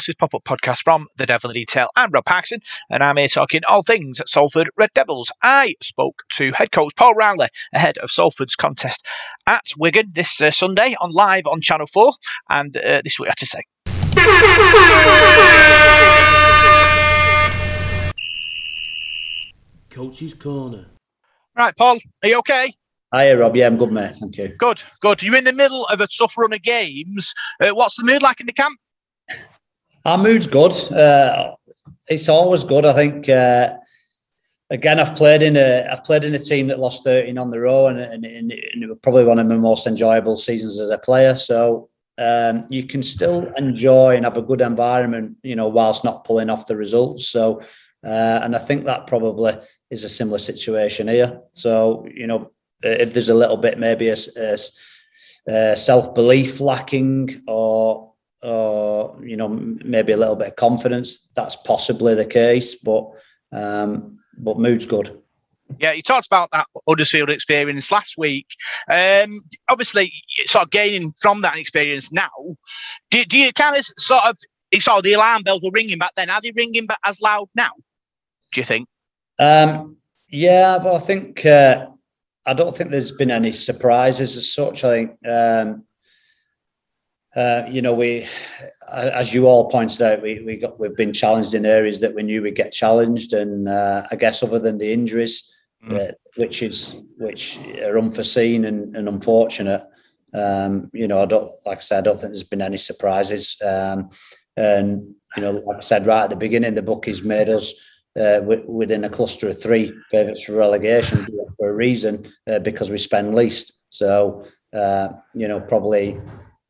what's this pop up podcast from The Devil in the Detail? I'm Rob Parkinson, and I'm here talking all things Salford Red Devils. I spoke to head coach Paul Rowley ahead of Salford's contest at Wigan this uh, Sunday on live on Channel 4, and uh, this is what he had to say. Coach's Corner. Right, Paul, are you okay? Hiya, Rob. Yeah, I'm good, mate. Thank you. Good, good. You're in the middle of a tough run of games. Uh, what's the mood like in the camp? Our mood's good. Uh, it's always good. I think. Uh, again, I've played in a I've played in a team that lost 13 on the row, and, and, and it was probably one of my most enjoyable seasons as a player. So um, you can still enjoy and have a good environment, you know, whilst not pulling off the results. So, uh, and I think that probably is a similar situation here. So, you know, if there's a little bit maybe a, a, a self belief lacking or or you know maybe a little bit of confidence, that's possibly the case. But um, but mood's good. Yeah, you talked about that Huddersfield experience last week. Um, obviously, sort of gaining from that experience now. Do, do you kind of sort of it's sort of the alarm bells were ringing back then? Are they ringing back as loud now? Do you think? Um, yeah, but I think uh, I don't think there's been any surprises as such. I think um, uh, you know we, as you all pointed out, we we got we've been challenged in areas that we knew we'd get challenged, and uh, I guess other than the injuries, mm. uh, which is which are unforeseen and, and unfortunate. Um, you know, I don't like I said, I don't think there's been any surprises. Um, and you know, like I said right at the beginning, the book has made us uh, within a cluster of three favourites for relegation for a reason uh, because we spend least. So uh, you know, probably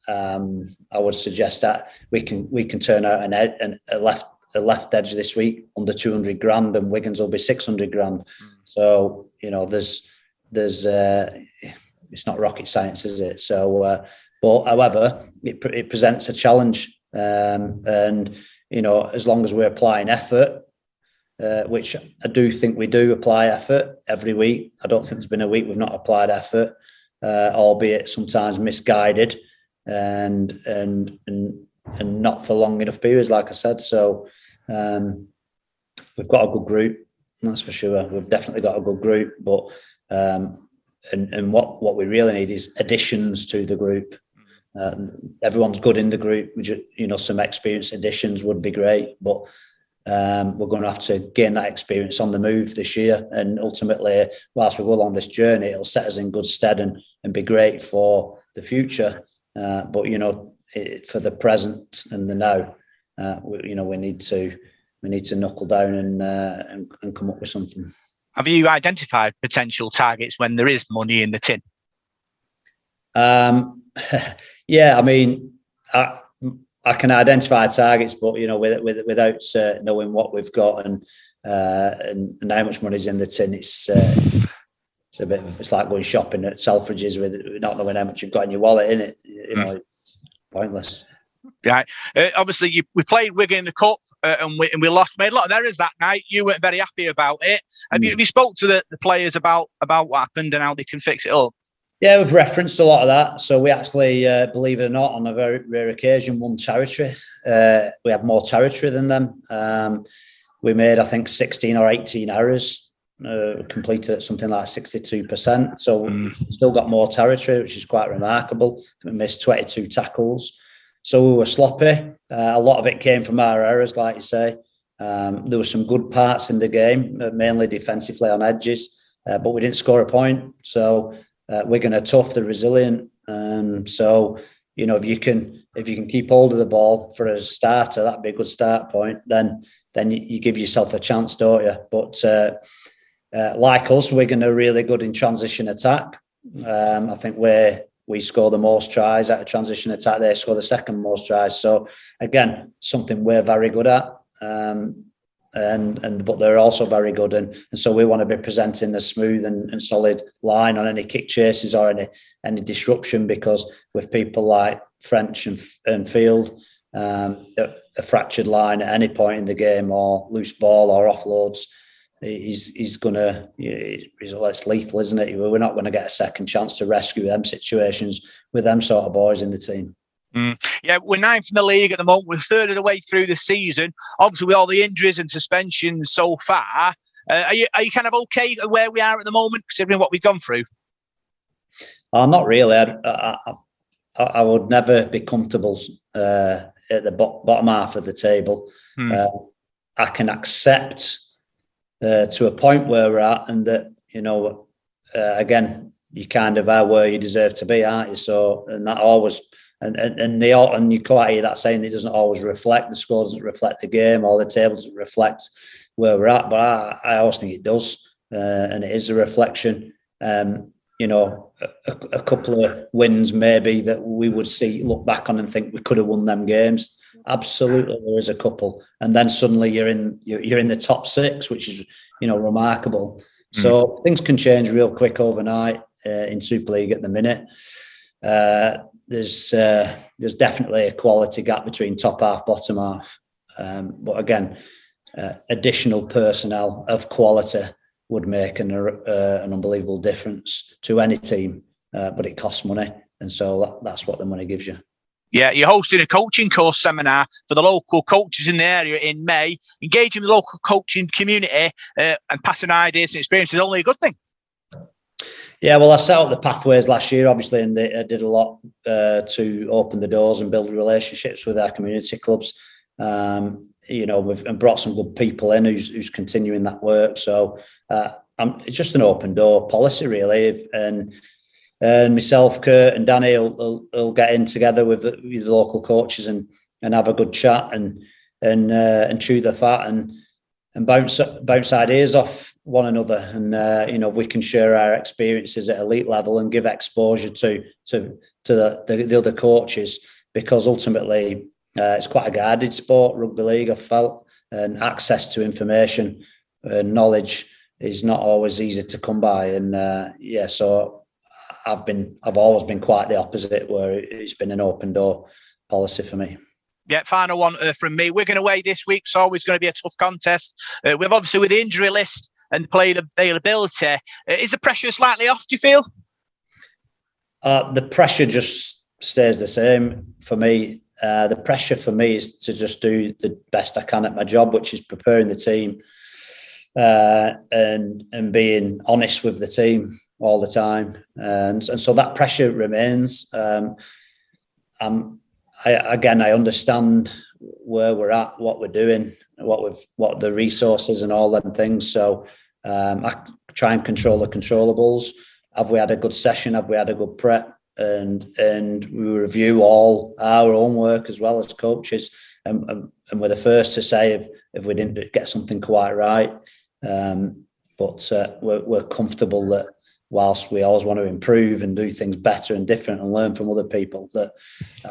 um, I would suggest that we can we can turn out an, ed- a left a left edge this week under two hundred grand, and Wigan's will be six hundred grand. Mm. So you know, there's there's uh, it's not rocket science, is it? So, uh, but however, it, it presents a challenge, um, and you know, as long as we're applying effort uh, which I do think we do apply effort every week. I don't think there's been a week we've not applied effort, uh, albeit sometimes misguided and and and and not for long enough periods, like I said. So um, we've got a good group, that's for sure. We've definitely got a good group, but um, and and what what we really need is additions to the group. Uh, everyone's good in the group. You know, some experienced additions would be great, but um, we're going to have to gain that experience on the move this year. And ultimately, whilst we go along this journey, it'll set us in good stead and, and be great for the future. Uh, but, you know, it, for the present and the now, uh, we, you know, we need to we need to knuckle down and, uh, and, and come up with something. Have you identified potential targets when there is money in the tin? Um, yeah, I mean, I, I can identify targets, but you know, with, with, without uh, knowing what we've got and, uh, and, and how much money's in the tin, it's uh, it's a bit of, it's like going shopping at Selfridges with not knowing how much you've got in your wallet. In it, you know, it's pointless. Right. Uh, obviously, you, we played Wigan in the cup uh, and, we, and we lost. Made a lot of errors that night. You weren't very happy about it. Have, mm. you, have you spoke to the, the players about about what happened and how they can fix it up? Yeah, we've referenced a lot of that. So we actually, uh, believe it or not, on a very rare occasion, won territory. Uh, we had more territory than them. Um, we made, I think, 16 or 18 errors, uh, completed at something like 62%. So mm. still got more territory, which is quite remarkable. We missed 22 tackles. So we were sloppy. Uh, a lot of it came from our errors, like you say. Um, there were some good parts in the game, uh, mainly defensively on edges, uh, but we didn't score a point. So uh, Wigan are tough, they're resilient. Um, so you know if you can if you can keep hold of the ball for a starter, that'd be a good start point. Then then you, you give yourself a chance, don't you? But uh, like us, Wigan are really good in transition attack. Um, I think we we score the most tries at a transition attack. They score the second most tries. So again, something we're very good at. Um, and and but they're also very good and, and so we want to be presenting a smooth and, and solid line on any kick chases or any any disruption because with people like French and, and Field um, a, fractured line at any point in the game or loose ball or offloads he's he's gonna he's less lethal isn't it we're not going to get a second chance to rescue them situations with them sort of boys in the team Mm. Yeah, we're ninth in the league at the moment. We're third of the way through the season. Obviously, with all the injuries and suspensions so far, uh, are you are you kind of okay where we are at the moment, considering what we've gone through? Oh, not really. I, I, I, I would never be comfortable uh, at the bottom half of the table. Hmm. Uh, I can accept uh, to a point where we're at, and that you know, uh, again, you kind of are where you deserve to be, aren't you? So, and that always, and and, and they all, and you quite hear that saying it doesn't always reflect the score, doesn't reflect the game, or the table doesn't reflect where we're at. But I, I always think it does, uh, and it is a reflection. Um, you know, a, a, couple of wins maybe that we would see, look back on and think we could have won them games. Absolutely, there is a couple, and then suddenly you're in you're, you're in the top six, which is you know remarkable. Mm. So things can change real quick overnight uh, in Super League at the minute. Uh, there's uh, there's definitely a quality gap between top half, bottom half. Um, but again, uh, additional personnel of quality would make an, uh, an unbelievable difference to any team, uh, but it costs money. And so that, that's what the money gives you. Yeah, you're hosting a coaching course seminar for the local coaches in the area in May. Engaging the local coaching community uh, and passing ideas and experiences is only a good thing. Yeah, well, I set up the pathways last year, obviously, and I did a lot uh, to open the doors and build relationships with our community clubs. Um, you know, we've and brought some good people in who's who's continuing that work. So uh, it's just an open door policy, really. If, and and myself, Kurt, and Danny will, will, will get in together with, with, the local coaches and and have a good chat and and uh, and chew the fat and and bounce bounce ideas off one another. And uh, you know, we can share our experiences at elite level and give exposure to to to the, the, the other coaches because ultimately uh, it's quite a guarded sport, rugby league. I felt, and access to information and knowledge is not always easy to come by. And uh, yeah, so I've been, I've always been quite the opposite, where it's been an open door policy for me. Yeah, final one uh, from me. We're going away this week, so always going to be a tough contest. Uh, we've obviously with the injury list and playing availability. Uh, is the pressure slightly off? Do you feel? Uh, the pressure just stays the same for me. Uh, the pressure for me is to just do the best I can at my job, which is preparing the team uh, and and being honest with the team all the time. And, and so that pressure remains. Um, I'm, I, again, I understand where we're at, what we're doing, what we've, what the resources and all them things. So um, I try and control the controllables. Have we had a good session? Have we had a good prep? and and we review all our own work as well as coaches and, and we're the first to say if, if we didn't get something quite right um, but uh, we're, we're comfortable that whilst we always want to improve and do things better and different and learn from other people that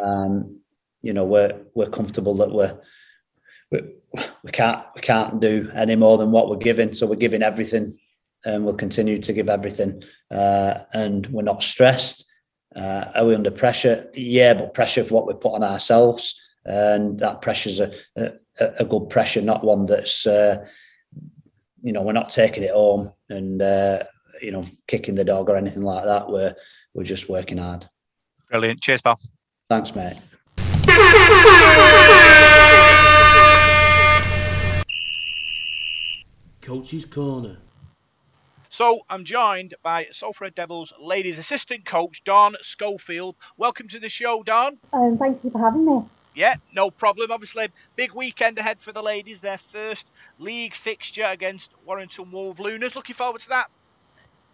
um, you know we're we're comfortable that we're we, we can't we can't do any more than what we're giving. So we're giving everything and we'll continue to give everything. Uh, and we're not stressed. Uh, are we under pressure? Yeah, but pressure for what we put on ourselves, and that pressure's a, a, a good pressure, not one that's uh, you know we're not taking it home. And uh, you know kicking the dog or anything like that. We're we're just working hard. Brilliant. Cheers, pal. Thanks, mate. Coach's Corner. So I'm joined by Salford Devils ladies assistant coach Dawn Schofield. Welcome to the show, Dawn. Um, thank you for having me. Yeah, no problem. Obviously, big weekend ahead for the ladies. Their first league fixture against Warrington Wolves Lunas. Looking forward to that.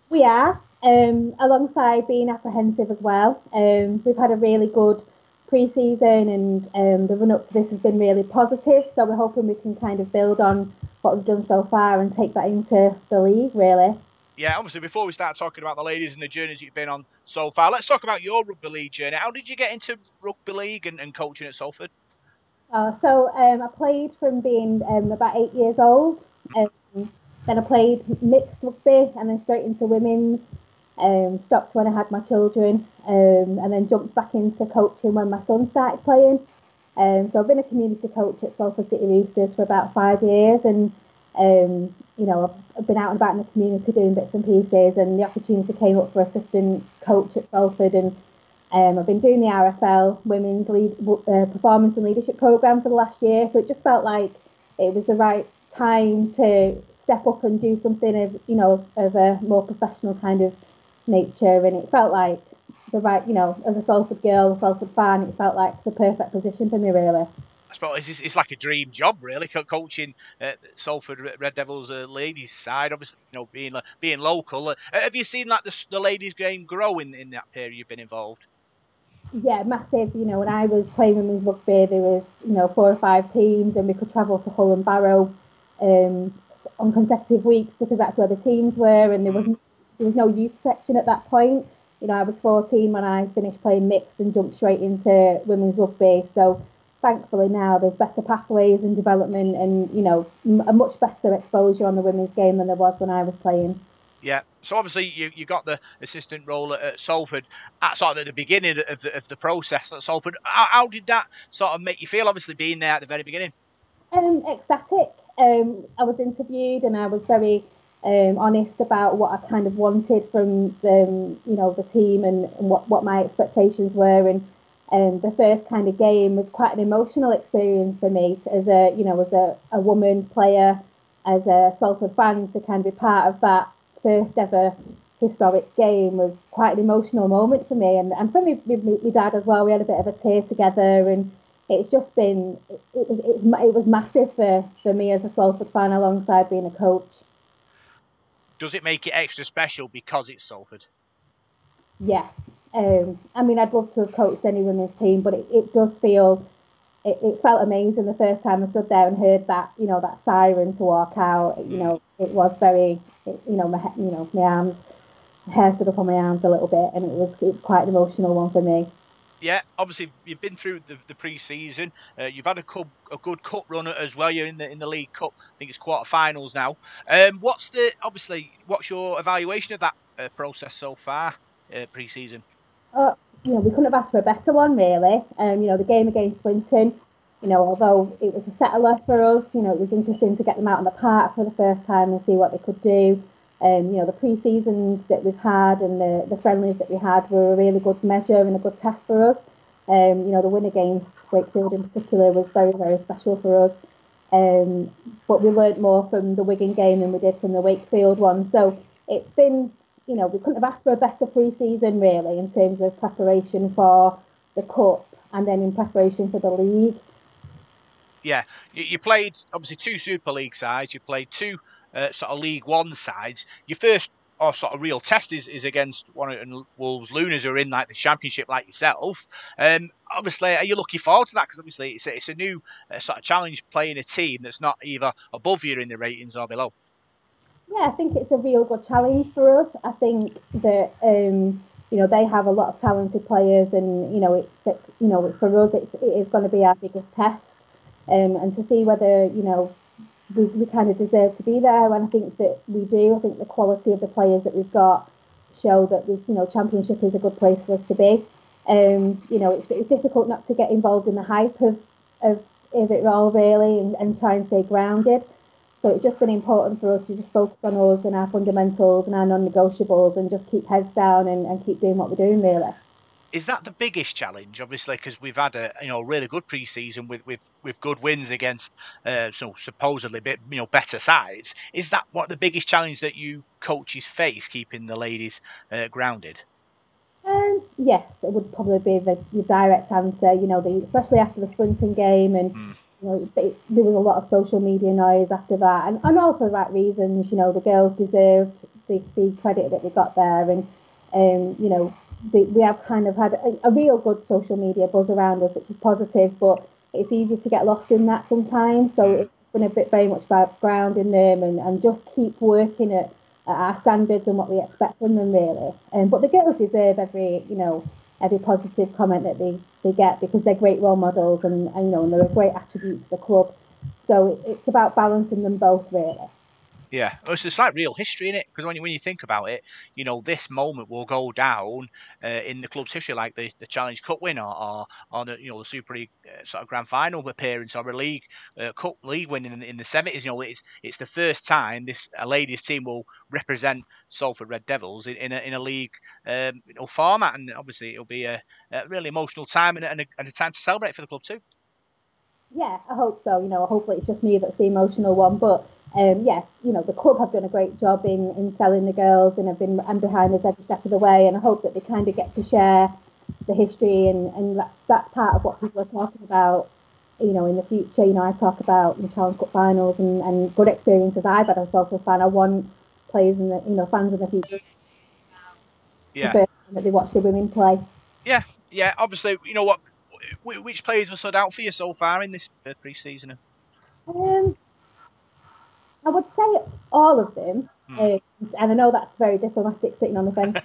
We are, um, alongside being apprehensive as well. Um, we've had a really good pre-season and um, the run up to this has been really positive. So we're hoping we can kind of build on what we've done so far and take that into the league, really yeah, obviously, before we start talking about the ladies and the journeys you've been on so far, let's talk about your rugby league journey. How did you get into rugby league and, and coaching at Salford? Uh, so um, I played from being um, about eight years old. Um, then I played mixed rugby and then straight into women's. Um, stopped when I had my children um, and then jumped back into coaching when my son started playing. Um, so I've been a community coach at Salford City Roosters for about five years and um, you know, I've, been out and about in the community doing bits and pieces, and the opportunity came up for assistant coach at Salford, and Um, I've been doing the RFL Women's Lead, uh, Performance and Leadership Program for the last year, so it just felt like it was the right time to step up and do something of you know of a more professional kind of nature, and it felt like the right you know as a Salford girl, a Salford fan, it felt like the perfect position for me really. I suppose it's, it's like a dream job, really, coaching uh, Salford Red Devils uh, ladies side. Obviously, you know, being being local. Uh, have you seen like the, the ladies game grow in, in that period you've been involved? yeah, massive. You know, when I was playing women's rugby, there was you know four or five teams, and we could travel to Hull and Barrow um, on consecutive weeks because that's where the teams were, and there was there was no youth section at that point. You know, I was 14 when I finished playing mixed and jumped straight into women's rugby. So thankfully now there's better pathways and development, and you know, a much better exposure on the women's game than there was when I was playing. Yeah. So obviously you, you got the assistant role at, at Salford at sort of at the beginning of the, of the process at Salford. How, how, did that sort of make you feel? Obviously being there at the very beginning. Um, ecstatic. Um, I was interviewed and I was very um, honest about what I kind of wanted from the you know the team and, and what, what my expectations were and um, the first kind of game was quite an emotional experience for me as a you know as a, a woman player as a Salford fan to kind of be part of that first ever historic game was quite an emotional moment for me and, and for me, my dad as well. We had a bit of a tear together and it's just been, it, it, it, it was massive for, for me as a Salford fan alongside being a coach. Does it make it extra special because it's Salford? Yes. Um, I mean, I'd love to have coached any women's team, but it, it does feel it, it felt amazing the first time I stood there and heard that, you know, that siren to walk out. You know, it was very, it, you know, my you know my arms, hair stood up on my arms a little bit, and it was it's quite an emotional one for me. Yeah, obviously you've been through the, the pre-season. Uh, you've had a, cup, a good cup run as well. You're in the in the League Cup. I think it's quarter-finals now. Um, what's the obviously what's your evaluation of that uh, process so far uh, pre-season? Uh, you know, we couldn't have asked for a better one, really. Um, you know, the game against Swinton, you know, although it was a settler for us, you know, it was interesting to get them out on the park for the first time and see what they could do. Um, you know, the pre-seasons that we've had and the, the friendlies that we had were a really good measure and a good test for us. Um, you know, the win against Wakefield in particular was very, very special for us. Um, but we learnt more from the Wigan game than we did from the Wakefield one. So it's been you know, we couldn't have asked for a better pre-season really in terms of preparation for the cup and then in preparation for the league. Yeah, you, played obviously two Super League sides. You played two uh, sort of League One sides. Your first or sort of real test is, is against one of Wolves Lunas who are in like the championship like yourself. Um, obviously, are you looking forward to that? Because obviously it's a, it's a new uh, sort of challenge playing a team that's not either above you in the ratings or below yeah, I think it's a real good challenge for us. I think that um, you know they have a lot of talented players, and you know it's you know for us it's, it is going to be our biggest test, um, and to see whether you know we, we kind of deserve to be there. And I think that we do. I think the quality of the players that we've got show that we you know championship is a good place for us to be. Um, you know it's, it's difficult not to get involved in the hype of of, of it all really, and, and try and stay grounded. So it's just been important for us to just focus on us and our fundamentals and our non-negotiables and just keep heads down and, and keep doing what we're doing really. Is that the biggest challenge? Obviously, because we've had a you know really good preseason with with, with good wins against uh, so supposedly bit you know better sides. Is that what the biggest challenge that you coaches face, keeping the ladies uh, grounded? Um, yes, it would probably be the, the direct answer. You know, the, especially after the Swinton game and. Mm you know, there was a lot of social media noise after that, and, and all for the right reasons. You know, the girls deserved the, the credit that they got there, and um, you know, the, we have kind of had a, a, real good social media buzz around us, which is positive. But it's easy to get lost in that sometimes. So it's been a bit very much about grounding them and, and just keep working at, at our standards and what we expect from them, really. Um, but the girls deserve every, you know, every positive comment that they, they get because they're great role models and, and you know and they're a great attribute to the club. So it's about balancing them both really. Yeah, it's just like real history in it because when you, when you think about it, you know this moment will go down uh, in the club's history, like the, the Challenge Cup win or, or, or the you know the Super League uh, sort of Grand Final appearance or a league uh, Cup league win in, in the seventies. You know, it's it's the first time this a ladies team will represent Salford Red Devils in, in a in a league um, you know format, and obviously it'll be a, a really emotional time and a, and a time to celebrate for the club too. Yeah, I hope so. You know, hopefully it's just me that's the emotional one, but um, yeah, you know, the club have done a great job in, in selling the girls and have been and behind us every step of the way. And I hope that they kind of get to share the history and, and that's, that's part of what people are talking about, you know, in the future. You know, I talk about the Challenge Cup finals and, and good experiences I've had as a fan. I want players and the, you know, fans in the future. Yeah. That they watch the women play. Yeah, yeah. Obviously, you know what? Which players were stood out for you so far in this pre-season? Um, I would say all of them, mm. um, and I know that's very diplomatic, sitting on the fence.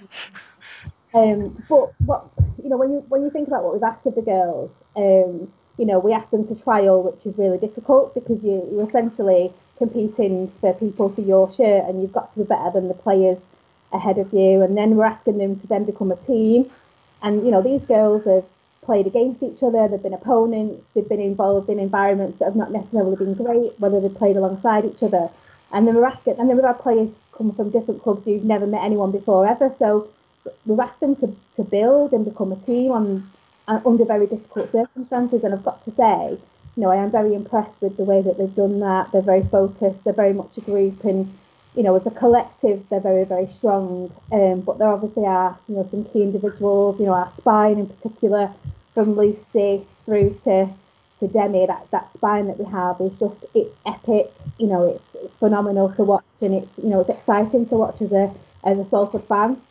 um, but what you know, when you when you think about what we've asked of the girls, um, you know, we asked them to trial, which is really difficult because you, you're essentially competing for people for your shirt, and you've got to be better than the players ahead of you. And then we're asking them to then become a team, and you know, these girls have played against each other, they've been opponents, they've been involved in environments that have not necessarily been great, whether they've played alongside each other. And then we're asking, and then we've had players come from different clubs who've never met anyone before ever. So we've asked them to, to build and become a team on uh, under very difficult circumstances. And I've got to say, you know, I am very impressed with the way that they've done that. They're very focused. They're very much a group, and you know, as a collective, they're very, very strong. Um, but there obviously are, you know, some key individuals. You know, our spine in particular, from Lucy through to to Demi. That that spine that we have is just it's epic. You know, it's it's phenomenal to watch, and it's you know it's exciting to watch as a as a Salford fan.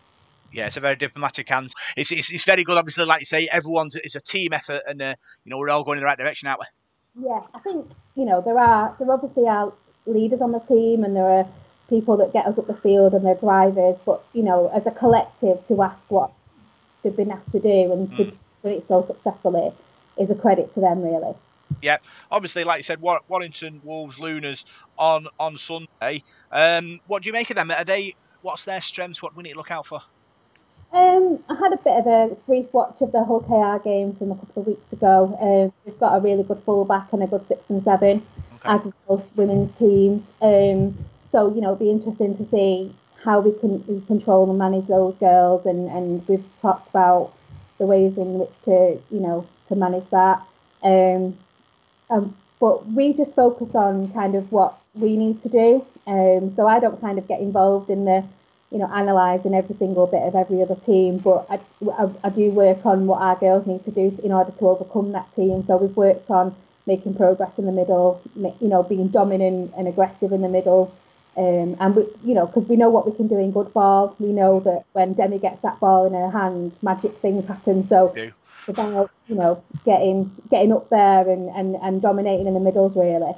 Yeah, it's a very diplomatic answer. It's, it's, it's very good. Obviously, like you say, everyone's it's a team effort, and uh, you know we're all going in the right direction, aren't we? Yeah, I think you know there are there obviously are leaders on the team, and there are people that get us up the field and they're drivers. But you know, as a collective, to ask what they've been asked to do and to mm. do it so successfully is a credit to them, really. Yeah, obviously, like you said, Warrington Wolves Lunas on on Sunday. Um, what do you make of them? Are they? What's their strengths? What we need to look out for? Um, I had a bit of a brief watch of the Hull KR game from a couple of weeks ago. Um, we've got a really good fullback and a good six and seven, okay. as both women's teams. Um, so you know, it'll be interesting to see how we can control and manage those girls, and and we've talked about the ways in which to you know to manage that. Um, um, but we just focus on kind of what we need to do. Um, so I don't kind of get involved in the, you know, analysing every single bit of every other team, but I, I, I, do work on what our girls need to do in order to overcome that team. So we've worked on making progress in the middle, you know, being dominant and aggressive in the middle. Um, and we, you know, because we know what we can do in good ball, we know that when Demi gets that ball in her hand, magic things happen. So about you know getting getting up there and, and, and dominating in the middles really.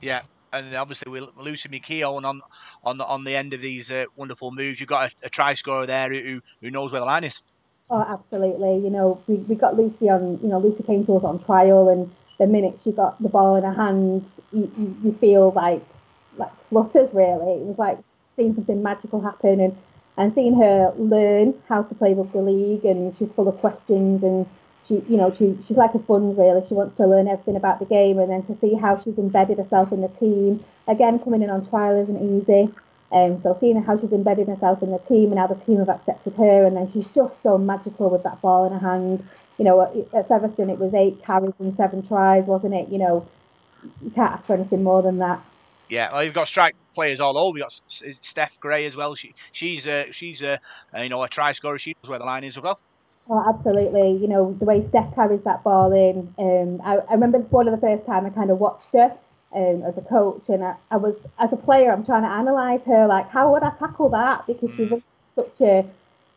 Yeah, and obviously with Lucy McKeown on on the, on the end of these uh, wonderful moves, you've got a, a, try scorer there who who knows where the line is. Oh, absolutely. You know, we, we got Lucy on. You know, Lucy came to us on trial, and the minute she got the ball in her hands, you, you, you feel like like flutters. Really, it was like seeing something magical happen, and and seeing her learn how to play rugby league, and she's full of questions and she, you know, she, she's like a sponge really. She wants to learn everything about the game, and then to see how she's embedded herself in the team. Again, coming in on trial isn't easy. Um, so seeing how she's embedded herself in the team and how the team have accepted her, and then she's just so magical with that ball in her hand. You know, at, at Featherstone it was eight carries and seven tries, wasn't it? You know, you can't ask for anything more than that. Yeah, well, you've got strike players all over. You've got Steph Gray as well. She she's a, she's a, you know a try scorer. She knows where the line is as well. Oh, absolutely. You know, the way Steph carries that ball in. Um, I, I remember one of the first time I kind of watched her um, as a coach, and I, I was, as a player, I'm trying to analyse her, like, how would I tackle that? Because she runs such a,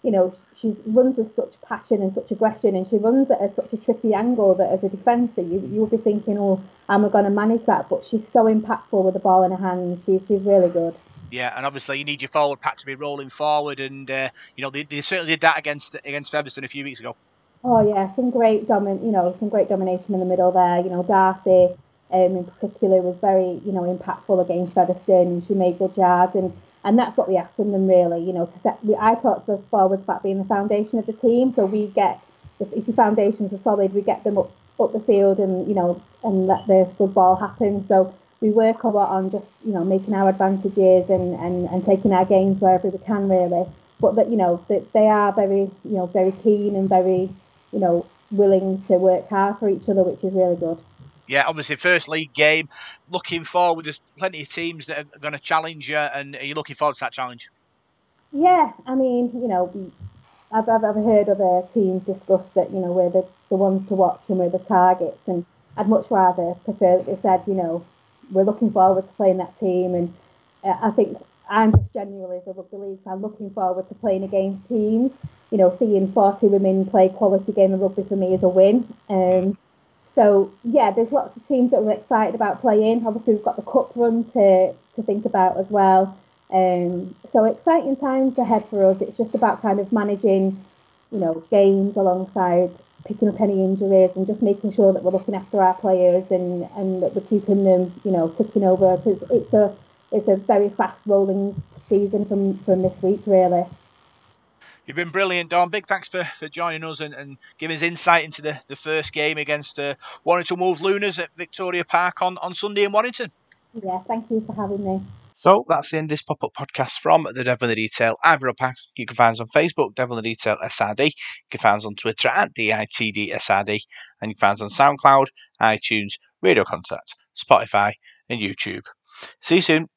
you know, she runs with such passion and such aggression, and she runs at a, such a tricky angle that as a defender, you, you would be thinking, oh, am I going to manage that? But she's so impactful with the ball in her hands. She's, she's really good. Yeah, and obviously you need your forward pack to be rolling forward, and uh, you know they, they certainly did that against against Featherstone a few weeks ago. Oh yeah, some great domin, you know, some great domination in the middle there. You know, Darcy um, in particular was very, you know, impactful against Featherstone and she made good yards and and that's what we ask from them really, you know, to set. We, I talk the forwards about being the foundation of the team, so we get if the foundations are solid, we get them up up the field and you know and let the good ball happen. So we work a lot on just you know making our advantages and and, and taking our gains wherever we can really. But that you know that they are very you know very keen and very you know willing to work hard for each other, which is really good. Yeah, obviously, first league game. Looking forward, there's plenty of teams that are going to challenge you, and are you looking forward to that challenge? Yeah, I mean, you know, I've, I've, I've heard other teams discuss that, you know, we're the, the ones to watch and we're the targets, and I'd much rather prefer that they said, you know, we're looking forward to playing that team, and uh, I think I'm just genuinely as a rugby league fan looking forward to playing against teams. You know, seeing 40 women play quality game of rugby for me is a win. Um, so yeah, there's lots of teams that we're excited about playing. Obviously, we've got the cup run to to think about as well. Um, so exciting times ahead for us. It's just about kind of managing, you know, games alongside picking up any injuries and just making sure that we're looking after our players and and that we're keeping them, you know, ticking over because it's a it's a very fast rolling season from from this week really. You've been brilliant, Dawn. Big thanks for, for joining us and, and giving us insight into the, the first game against uh, Warrington Wolves Lunars at Victoria Park on, on Sunday in Warrington. Yeah, thank you for having me. So that's the end of this pop up podcast from The Devil in the Detail. I'm Rob Pack. You can find us on Facebook, Devil in the Detail SRD. You can find us on Twitter at DITD And you can find us on SoundCloud, iTunes, Radio Contact, Spotify, and YouTube. See you soon.